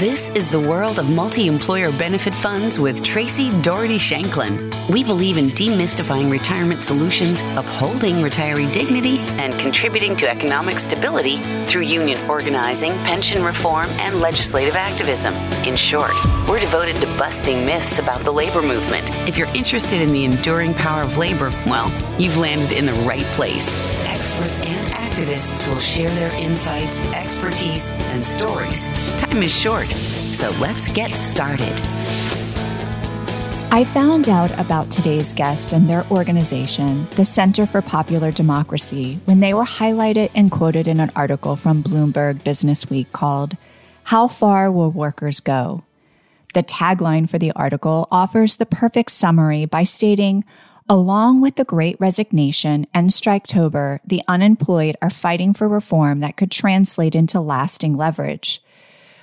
This is the world of multi employer benefit funds with Traci Doherty Shanklin. We believe in demystifying retirement solutions, upholding retiree dignity, and contributing to economic stability through union organizing, pension reform, and legislative activism. In short, we're devoted to busting myths about the labor movement. If you're interested in the enduring power of labor, well, you've landed in the right place experts and activists will share their insights, expertise, and stories. Time is short, so let's get started. I found out about today's guest and their organization, the Center for Popular Democracy, when they were highlighted and quoted in an article from Bloomberg Business Week called, How Far Will Workers Go? The tagline for the article offers the perfect summary by stating, Along with the great resignation and Striketober, the unemployed are fighting for reform that could translate into lasting leverage.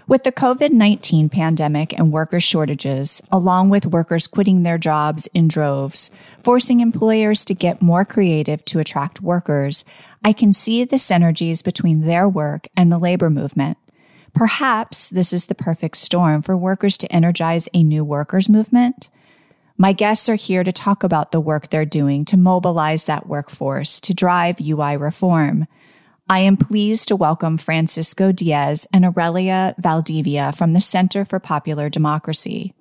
With the COVID 19 pandemic and worker shortages, along with workers quitting their jobs in droves, forcing employers to get more creative to attract workers, I can see the synergies between their work and the labor movement. Perhaps this is the perfect storm for workers to energize a new workers' movement. My guests are here to talk about the work they're doing to mobilize that workforce to drive UI reform. I am pleased to welcome Francisco Diez and Arelia Valdivia from the Center for Popular Democracy.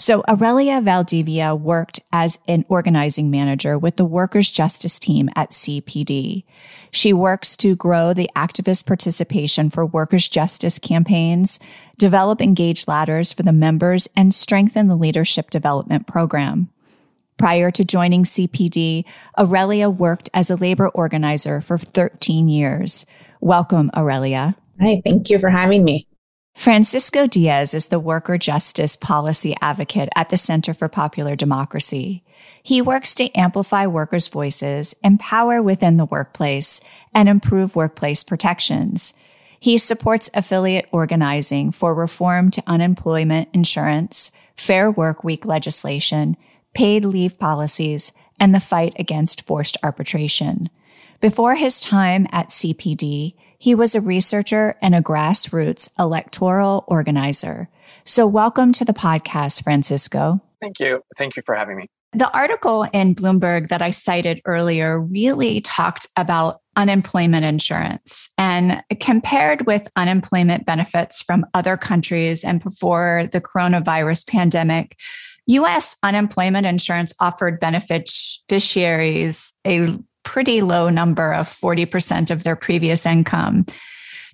So Arelia Valdivia worked as an organizing manager with the Workers' Justice Team at CPD. She works to grow the activist participation for workers' justice campaigns, develop engaged ladders for the members, and strengthen the leadership development program. Prior to joining CPD, Arelia worked as a labor organizer for 13 years. Welcome, Arelia. Hi, thank you for having me. Francisco Diez is the worker justice policy advocate at the Center for Popular Democracy. He works to amplify workers' voices, empower within the workplace, and improve workplace protections. He supports affiliate organizing for reform to unemployment insurance, fair work week legislation, paid leave policies, and the fight against forced arbitration. Before his time at CPD, he was a researcher and a grassroots electoral organizer. So, welcome to the podcast, Francisco. Thank you. Thank you for having me. The article in Bloomberg that I cited earlier really talked about unemployment insurance and compared with unemployment benefits from other countries and before the coronavirus pandemic. US unemployment insurance offered beneficiaries a pretty low number of 40% of their previous income.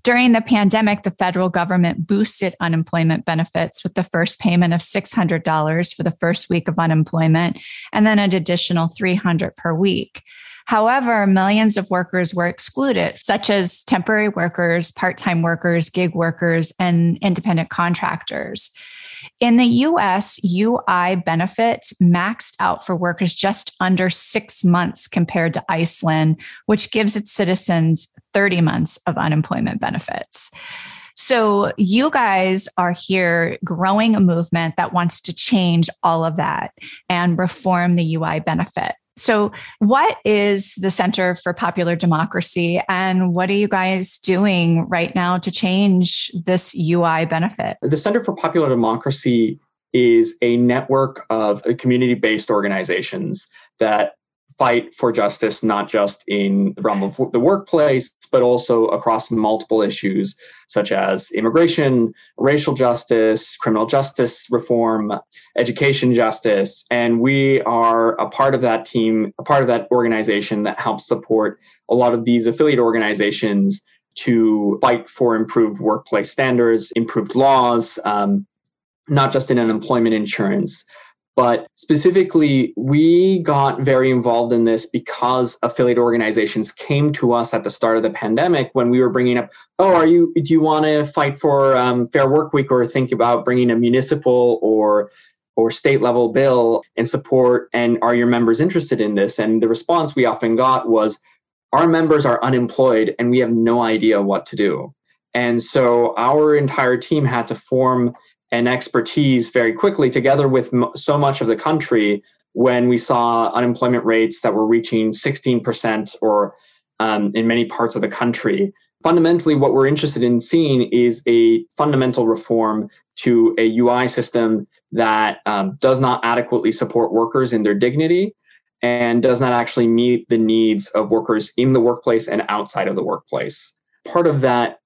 During the pandemic, the federal government boosted unemployment benefits with the first payment of $600 for the first week of unemployment and then an additional 300 per week. However, millions of workers were excluded, such as temporary workers, part-time workers, gig workers, and independent contractors. In the US, UI benefits maxed out for workers just under six months compared to Iceland, which gives its citizens 30 months of unemployment benefits. So, you guys are here growing a movement that wants to change all of that and reform the UI benefit. So, what is the Center for Popular Democracy, and what are you guys doing right now to change this UI benefit? The Center for Popular Democracy is a network of community based organizations that fight for justice, not just in the realm of the workplace, but also across multiple issues such as immigration, racial justice, criminal justice reform, education justice. And we are a part of that team, a part of that organization that helps support a lot of these affiliate organizations to fight for improved workplace standards, improved laws, um, not just in unemployment insurance, but specifically, we got very involved in this because affiliate organizations came to us at the start of the pandemic when we were bringing up, oh, are you, do you want to fight for um, fair work week or think about bringing a municipal or or state level bill and support? And are your members interested in this? And the response we often got was our members are unemployed and we have no idea what to do. And so our entire team had to form and expertise very quickly together with so much of the country when we saw unemployment rates that were reaching 16% or um, in many parts of the country fundamentally, what we're interested in seeing is a fundamental reform to a UI system that um, does not adequately support workers in their dignity and does not actually meet the needs of workers in the workplace and outside of the workplace. Part of that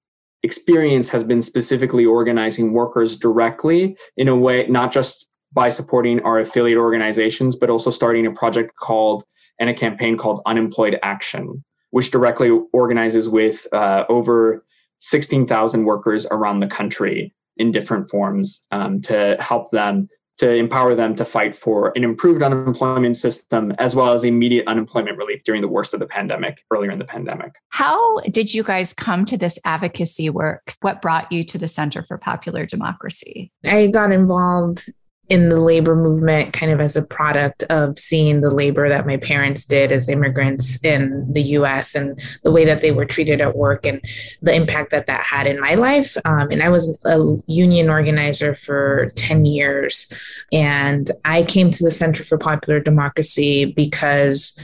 experience has been specifically organizing workers directly in a way, not just by supporting our affiliate organizations, but also starting a project called and a campaign called Unemployed Action, which directly organizes with uh, over 16,000 workers around the country in different forms um, to help them to empower them to fight for an improved unemployment system as well as immediate unemployment relief during the worst of the pandemic earlier in the pandemic. How did you guys come to this advocacy work? What brought you to the Center for Popular Democracy? I got involved in the labor movement kind of as a product of seeing the labor that my parents did as immigrants in the US and the way that they were treated at work and the impact that that had in my life. Um, and I was a union organizer for 10 years. And I came to the Center for Popular Democracy because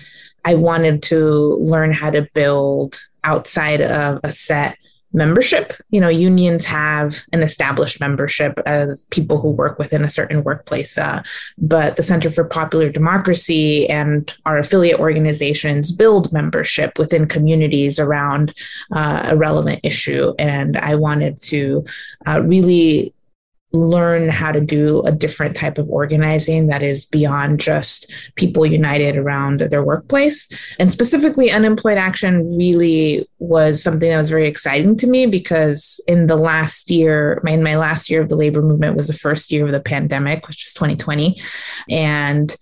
I wanted to learn how to build outside of a set membership. You know, unions have an established membership of people who work within a certain workplace. Uh, but the Center for Popular Democracy and our affiliate organizations build membership within communities around uh, a relevant issue. And I wanted to uh, really learn how to do a different type of organizing that is beyond just people united around their workplace. And specifically, unemployed action really was something that was very exciting to me because in the last year, in my last year of the labor movement was the first year of the pandemic, which is 2020. And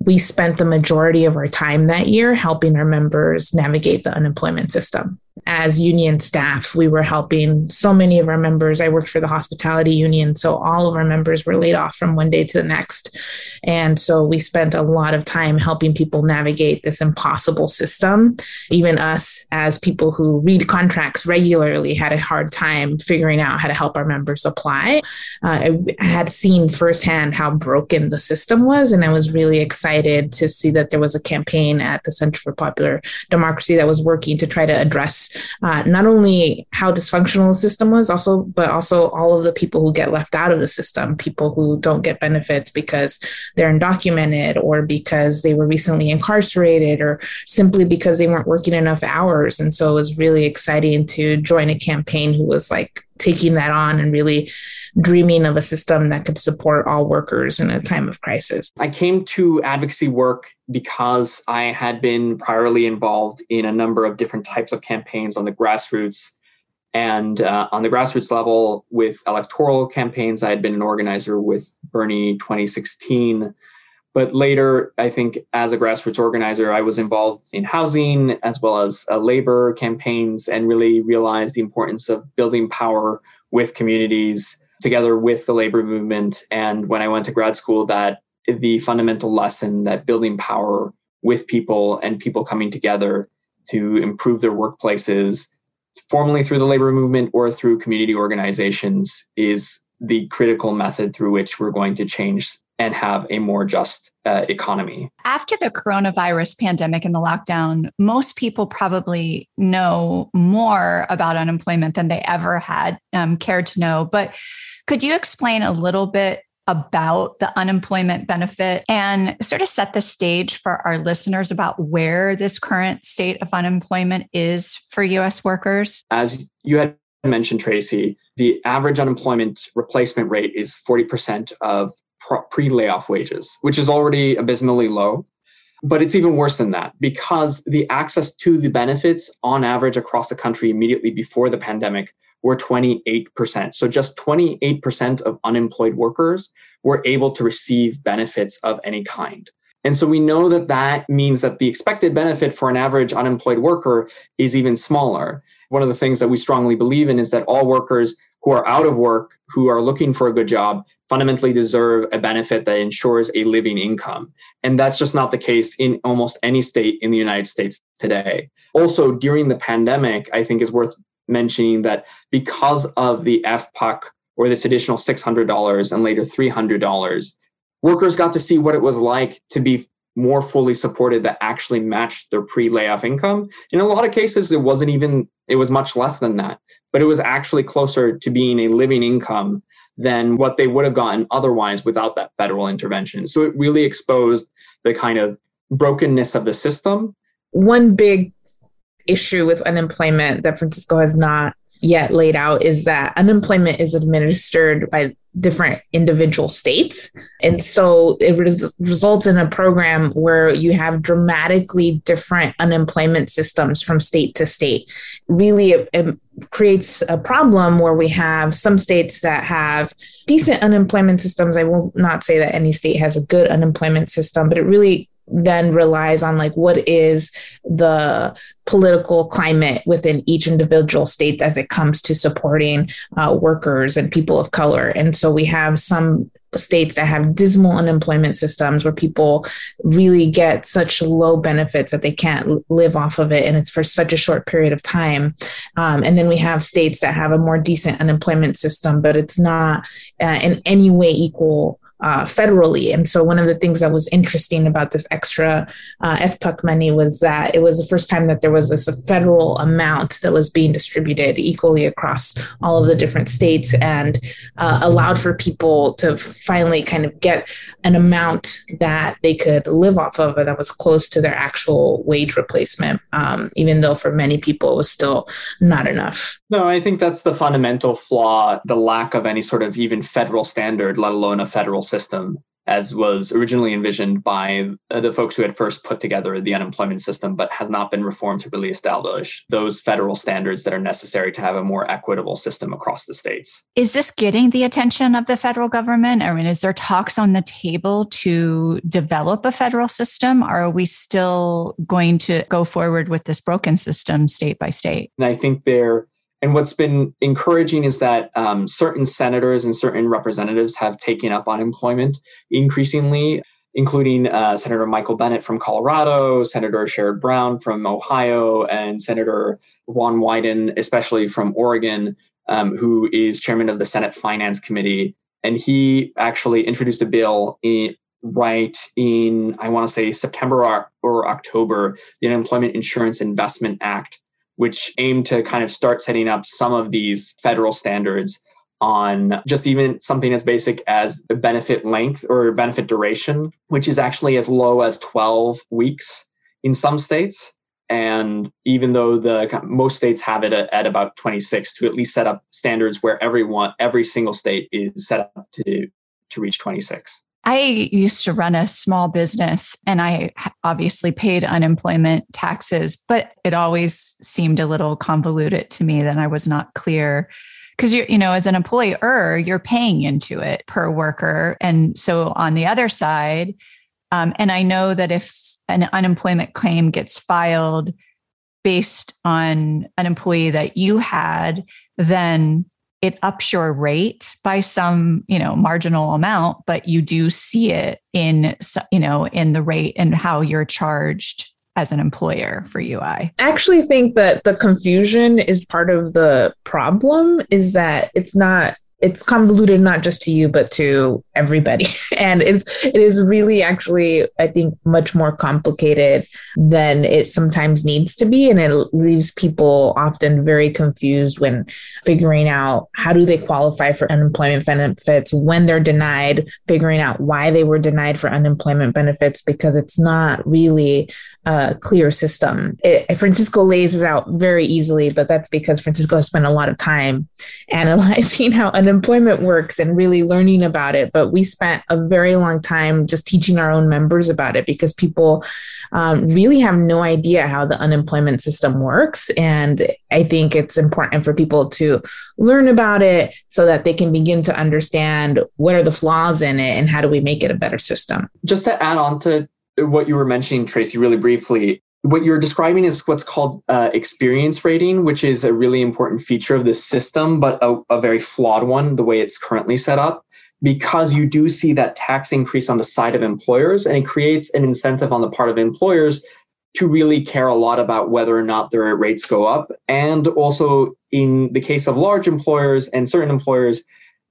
we spent the majority of our time that year helping our members navigate the unemployment system as union staff, we were helping so many of our members. I worked for the hospitality union, so all of our members were laid off from one day to the next. And so we spent a lot of time helping people navigate this impossible system. Even us, as people who read contracts regularly, had a hard time figuring out how to help our members apply. Uh, I had seen firsthand how broken the system was, and I was really excited to see that there was a campaign at the Center for Popular Democracy that was working to try to address uh, not only how dysfunctional the system was, also but also all of the people who get left out of the system, people who don't get benefits because they're undocumented or because they were recently incarcerated or simply because they weren't working enough hours. And so it was really exciting to join a campaign who was like taking that on and really dreaming of a system that could support all workers in a time of crisis. I came to advocacy work because I had been priorly involved in a number of different types of campaigns on the grassroots. And uh, on the grassroots level, with electoral campaigns, I had been an organizer with Bernie 2016. But later, I think as a grassroots organizer, I was involved in housing as well as uh, labor campaigns and really realized the importance of building power with communities together with the labor movement. And when I went to grad school, that the fundamental lesson that building power with people and people coming together to improve their workplaces, formally through the labor movement or through community organizations, is the critical method through which we're going to change and have a more just uh, economy. After the coronavirus pandemic and the lockdown, most people probably know more about unemployment than they ever had um, cared to know. But could you explain a little bit about the unemployment benefit and sort of set the stage for our listeners about where this current state of unemployment is for US workers? As you had mentioned, Traci, the average unemployment replacement rate is 40% of pre layoff wages, which is already abysmally low. But it's even worse than that because the access to the benefits on average across the country immediately before the pandemic were 28%. So just 28% of unemployed workers were able to receive benefits of any kind. And so we know that that means that the expected benefit for an average unemployed worker is even smaller. One of the things that we strongly believe in is that all workers who are out of work, who are looking for a good job, fundamentally deserve a benefit that ensures a living income. And that's just not the case in almost any state in the United States today. Also, during the pandemic, I think is worth mentioning that because of the FPUC or this additional $600 and later $300, workers got to see what it was like to be more fully supported that actually matched their pre-layoff income. In a lot of cases, it wasn't even, it was much less than that, but it was actually closer to being a living income than what they would have gotten otherwise without that federal intervention. So it really exposed the kind of brokenness of the system. One big issue with unemployment that Francisco has not yet laid out is that unemployment is administered by different individual states. And so it res- results in a program where you have dramatically different unemployment systems from state to state. Really, it, it creates a problem where we have some states that have decent unemployment systems. I will not say that any state has a good unemployment system, but it really then relies on like what is the political climate within each individual state as it comes to supporting uh, workers and people of color. And so we have some states that have dismal unemployment systems where people really get such low benefits that they can't live off of it and it's for such a short period of time. Um, and then we have states that have a more decent unemployment system but it's not uh, in any way equal uh, federally. And so, one of the things that was interesting about this extra uh, FPUC money was that it was the first time that there was this federal amount that was being distributed equally across all of the different states and uh, allowed for people to finally kind of get an amount that they could live off of that was close to their actual wage replacement, um, even though for many people it was still not enough. No, I think that's the fundamental flaw the lack of any sort of even federal standard, let alone a federal system as was originally envisioned by uh, the folks who had first put together the unemployment system, but has not been reformed to really establish those federal standards that are necessary to have a more equitable system across the states. Is this getting the attention of the federal government? I mean, is there talks on the table to develop a federal system? Or are we still going to go forward with this broken system state by state? And I think there and what's been encouraging is that um, certain senators and certain representatives have taken up unemployment increasingly, including uh, Senator Michael Bennet from Colorado, Senator Sherrod Brown from Ohio, and Senator Ron Wyden, especially from Oregon, um, who is chairman of the Senate Finance Committee. And he actually introduced a bill in, right in, I want to say, September or, or October, the Unemployment Insurance Investment Act which aim to kind of start setting up some of these federal standards on just even something as basic as benefit length or benefit duration, which is actually as low as 12 weeks in some states. And even though the most states have it at, at about 26, to at least set up standards where everyone, every single state is set up to to reach 26. I used to run a small business and I obviously paid unemployment taxes, but it always seemed a little convoluted to me that I was not clear. Because you you know as an employer you're paying into it per worker. And so on the other side um, and i know that if an unemployment claim gets filed based on an employee that you had then it ups your rate by some you know marginal amount but you do see it in you know in the rate and how you're charged as an employer for ui i actually think that the confusion is part of the problem is that it's not it's convoluted not just to you but to everybody. And it's it is really actually i think much more complicated than it sometimes needs to be. And it leaves people often very confused when figuring out how do they qualify for unemployment benefits when they're denied figuring out why they were denied for unemployment benefits because it's not really a clear system it, francisco lays this out very easily but that's because francisco has spent a lot of time analyzing how unemployment works and really learning about it but we spent a very long time just teaching our own members about it because people um, really have no idea how the unemployment system works. And I think it's important for people to learn about it so that they can begin to understand what are the flaws in it and how do we make it a better system. Just to add on to what you were mentioning, Traci, really briefly, what you're describing is what's called uh, experience rating, which is a really important feature of this system, but a, a, very flawed one, the way it's currently set up because you do see that tax increase on the side of employers and it creates an incentive on the part of employers to really care a lot about whether or not their rates go up. And also, in the case of large employers and certain employers,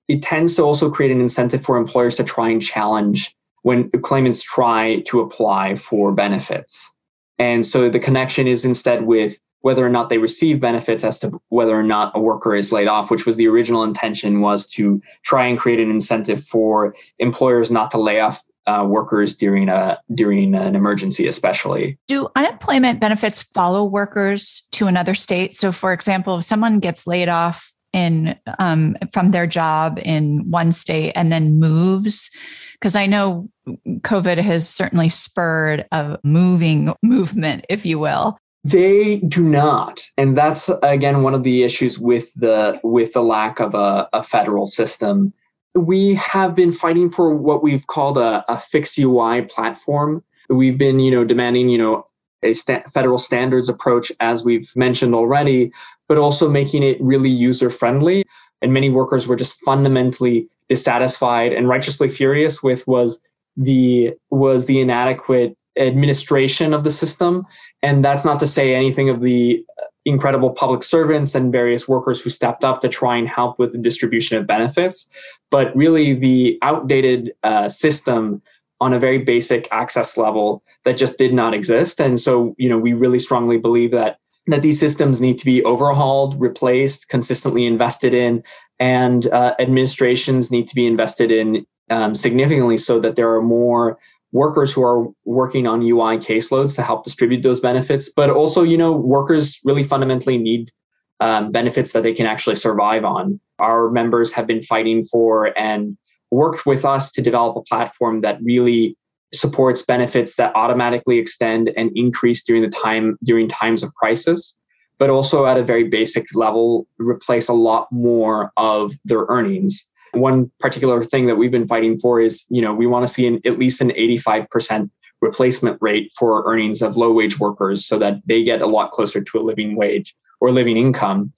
it tends to also create an incentive for employers to try and challenge when claimants try to apply for benefits. And so the connection is instead with whether or not they receive benefits as to whether or not a worker is laid off, which was the original intention was to try and create an incentive for employers not to lay off uh, workers during a during an emergency, especially. Do unemployment benefits follow workers to another state? So, for example, if someone gets laid off in um, from their job in one state and then moves, because I know COVID has certainly spurred a moving movement, if you will. They do not, and that's again one of the issues with the with the lack of a, a federal system. We have been fighting for what we've called a, a fix UI platform. We've been, you know, demanding, you know, a federal standards approach, as we've mentioned already, but also making it really user friendly. And many workers were just fundamentally dissatisfied and righteously furious with was the was the inadequate administration of the system. And that's not to say anything of the incredible public servants and various workers who stepped up to try and help with the distribution of benefits, but really the outdated uh, system on a very basic access level that just did not exist. And so, you know, we really strongly believe that that these systems need to be overhauled, replaced, consistently invested in, and uh, administrations need to be invested in um, significantly so that there are more workers who are working on UI caseloads to help distribute those benefits. But also, you know, workers really fundamentally need um, benefits that they can actually survive on. Our members have been fighting for and worked with us to develop a platform that really supports benefits that automatically extend and increase during the time during times of crisis but also at a very basic level replace a lot more of their earnings one particular thing that we've been fighting for is, you know, we want to see an, at least an 85% replacement rate for earnings of low wage workers so that they get a lot closer to a living wage or living income.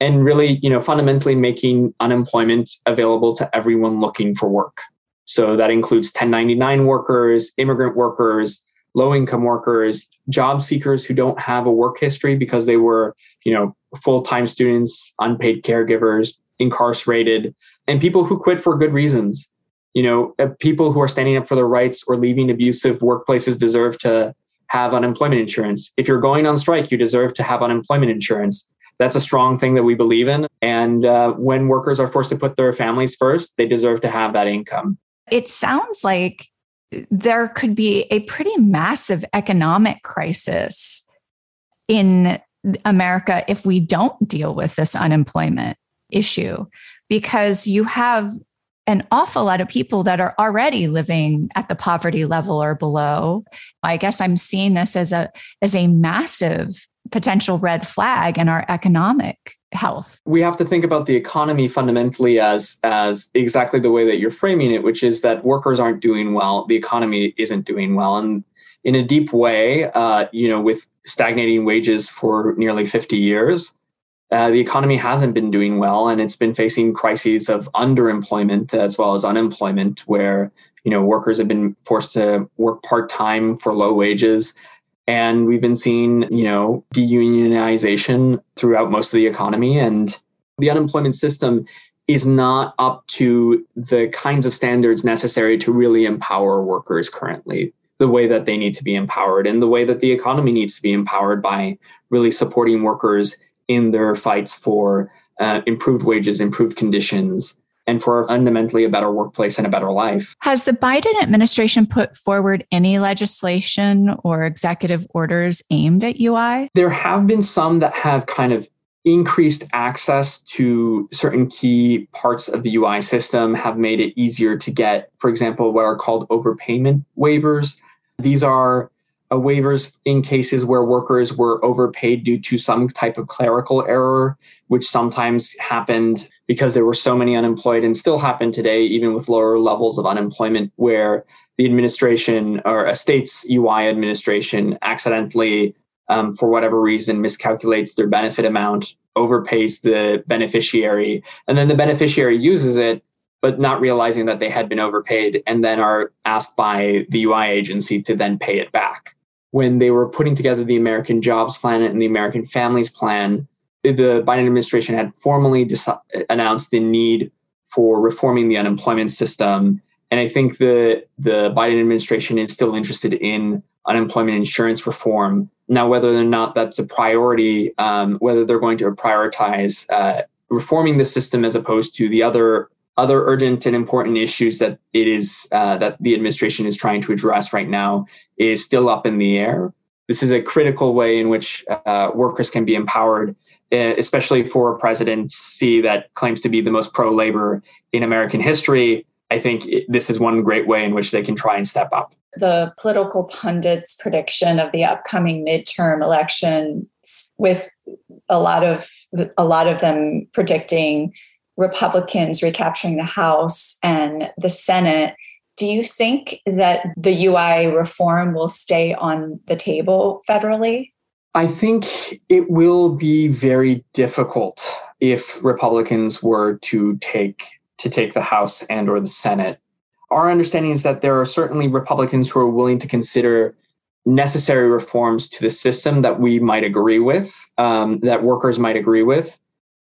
And really, you know, fundamentally making unemployment available to everyone looking for work. So that includes 1099 workers, immigrant workers, low income workers, job seekers who don't have a work history because they were, you know, full time students, unpaid caregivers, incarcerated, and people who quit for good reasons. You know, uh, people who are standing up for their rights or leaving abusive workplaces deserve to have unemployment insurance. If you're going on strike, you deserve to have unemployment insurance. That's a strong thing that we believe in. And uh, when workers are forced to put their families first, they deserve to have that income. It sounds like there could be a pretty massive economic crisis in America if we don't deal with this unemployment issue because you have an awful lot of people that are already living at the poverty level or below. I guess I'm seeing this as a as a massive potential red flag in our economic health. We have to think about the economy fundamentally as as exactly the way that you're framing it, which is that workers aren't doing well, the economy isn't doing well, and in a deep way, uh, you know, with stagnating wages for nearly 50 years, uh, the economy hasn't been doing well. And it's been facing crises of underemployment as well as unemployment where you know workers have been forced to work part-time for low wages and we've been seeing you know deunionization throughout most of the economy. And the unemployment system is not up to the kinds of standards necessary to really empower workers currently the way that they need to be empowered and the way that the economy needs to be empowered by really supporting workers in their fights for uh, improved wages, improved conditions, and for fundamentally a better workplace and a better life. Has the Biden administration put forward any legislation or executive orders aimed at UI? There have been some that have kind of increased access to certain key parts of the UI system, have made it easier to get, for example, what are called overpayment waivers. These are waivers in cases where workers were overpaid due to some type of clerical error, which sometimes happened because there were so many unemployed and still happen today, even with lower levels of unemployment, where the administration or a state's UI administration accidentally, um, for whatever reason, miscalculates their benefit amount, overpays the beneficiary, and then the beneficiary uses it but not realizing that they had been overpaid and then are asked by the UI agency to then pay it back when they were putting together the American Jobs Plan and the American Families Plan, the Biden administration had formally dis- announced the need for reforming the unemployment system And I think the the Biden administration is still interested in unemployment insurance reform. Now, whether or not that's a priority, um, whether they're going to prioritize uh, reforming the system as opposed to the other other urgent and important issues that it is uh, that the administration is trying to address right now is still up in the air. This is a critical way in which uh, workers can be empowered, uh, especially for a presidency that claims to be the most pro labor in American history. I think this is one great way in which they can try and step up. The political pundits' prediction of the upcoming midterm election, with a lot of a lot of them predicting Republicans recapturing the House and the Senate. Do you think that the UI reform will stay on the table federally? I think it will be very difficult if Republicans were to take to take the House and or the Senate. Our understanding is that there are certainly Republicans who are willing to consider necessary reforms to the system that we might agree with, um, that workers might agree with.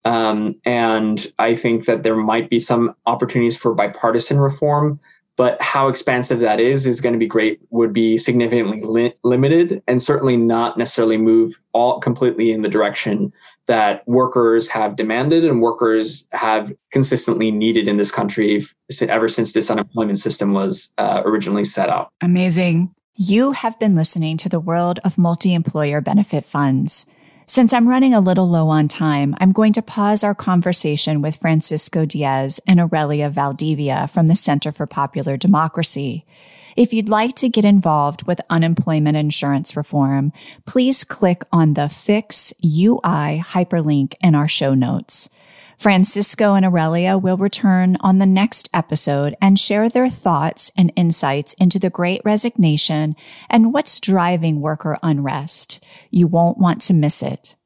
Um, and I think that there might be some opportunities for bipartisan reform, but how expansive that is is going to be great, would be significantly li- limited and certainly not necessarily move all completely in the direction that workers have demanded and workers have consistently needed in this country ever since this unemployment system was uh, originally set up. Amazing. You have been listening to the world of multi employer benefit funds. Since I'm running a little low on time, I'm going to pause our conversation with Francisco Diez and Arelia Valdivia from the Center for Popular Democracy. If you'd like to get involved with unemployment insurance reform, please click on the Fix UI hyperlink in our show notes. Francisco and Arelia will return on the next episode and share their thoughts and insights into the great resignation and what's driving worker unrest. You won't want to miss it.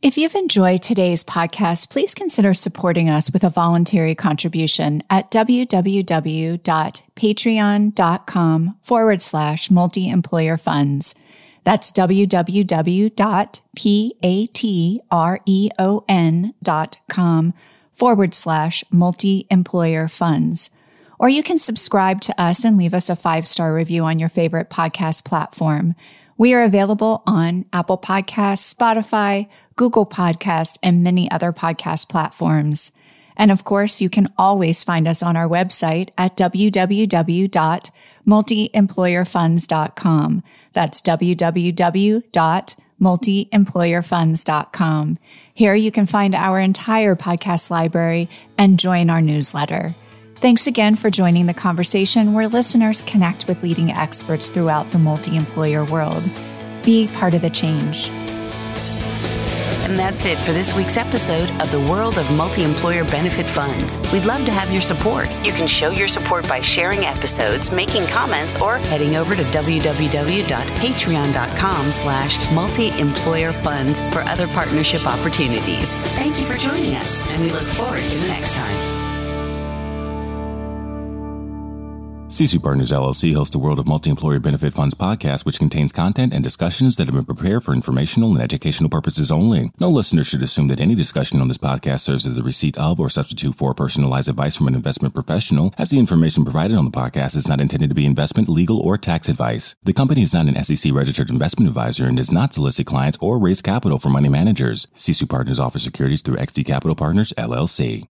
If you've enjoyed today's podcast, please consider supporting us with a voluntary contribution at www.patreon.com forward slash multi-employer funds. That's www.patreon.com forward slash multi employer funds. Or you can subscribe to us and leave us a five star review on your favorite podcast platform. We are available on Apple Podcasts, Spotify, Google Podcast, and many other podcast platforms. And of course, you can always find us on our website at www.multiemployerfunds.com. That's www.multiemployerfunds.com. Here you can find our entire podcast library and join our newsletter. Thanks again for joining the conversation where listeners connect with leading experts throughout the multi employer world. Be part of the change. And that's it for this week's episode of the World of Multi-Employer Benefit Funds. We'd love to have your support. You can show your support by sharing episodes, making comments, or heading over to www.patreon.com slash multi-employer funds for other partnership opportunities. Thank you for joining us, and we look forward to the next time. Sisu Partners LLC hosts the World of Multi-Employer Benefit Funds podcast, which contains content and discussions that have been prepared for informational and educational purposes only. No listener should assume that any discussion on this podcast serves as the receipt of or substitute for personalized advice from an investment professional, as the information provided on the podcast is not intended to be investment, legal, or tax advice. The company is not an SEC registered investment advisor and does not solicit clients or raise capital for money managers. Sisu Partners offers securities through XD Capital Partners LLC.